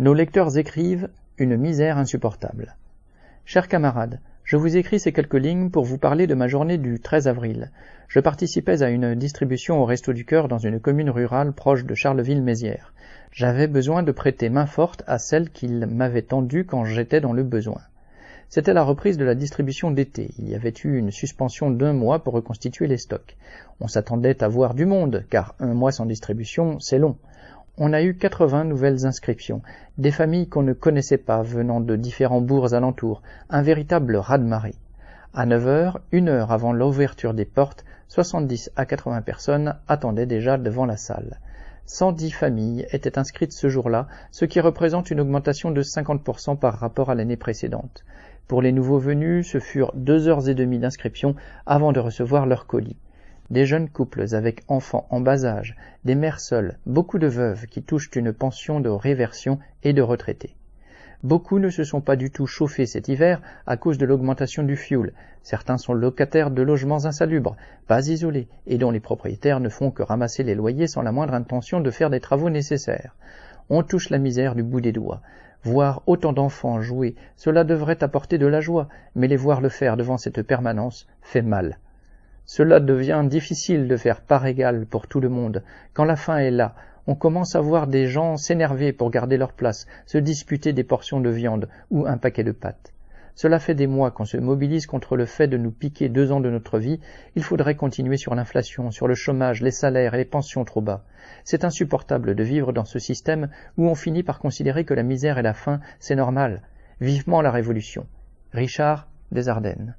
Nos lecteurs écrivent une misère insupportable. Chers camarades, je vous écris ces quelques lignes pour vous parler de ma journée du 13 avril. Je participais à une distribution au Resto du Cœur dans une commune rurale proche de Charleville-Mézières. J'avais besoin de prêter main forte à celle qu'il m'avait tendue quand j'étais dans le besoin. C'était la reprise de la distribution d'été. Il y avait eu une suspension d'un mois pour reconstituer les stocks. On s'attendait à voir du monde, car un mois sans distribution, c'est long. On a eu 80 nouvelles inscriptions, des familles qu'on ne connaissait pas venant de différents bourgs alentours, un véritable raz-de-marée. À 9 heures, une heure avant l'ouverture des portes, 70 à 80 personnes attendaient déjà devant la salle. 110 familles étaient inscrites ce jour-là, ce qui représente une augmentation de 50% par rapport à l'année précédente. Pour les nouveaux venus, ce furent deux heures et demie d'inscription avant de recevoir leur colis. Des jeunes couples avec enfants en bas âge, des mères seules, beaucoup de veuves qui touchent une pension de réversion et de retraités. Beaucoup ne se sont pas du tout chauffés cet hiver à cause de l'augmentation du fioul. Certains sont locataires de logements insalubres, pas isolés, et dont les propriétaires ne font que ramasser les loyers sans la moindre intention de faire des travaux nécessaires. On touche la misère du bout des doigts. Voir autant d'enfants jouer, cela devrait apporter de la joie, mais les voir le faire devant cette permanence fait mal. Cela devient difficile de faire part égale pour tout le monde. Quand la faim est là, on commence à voir des gens s'énerver pour garder leur place, se disputer des portions de viande ou un paquet de pâtes. Cela fait des mois qu'on se mobilise contre le fait de nous piquer deux ans de notre vie. Il faudrait continuer sur l'inflation, sur le chômage, les salaires et les pensions trop bas. C'est insupportable de vivre dans ce système où on finit par considérer que la misère et la faim, c'est normal. Vivement la révolution. Richard des Ardennes.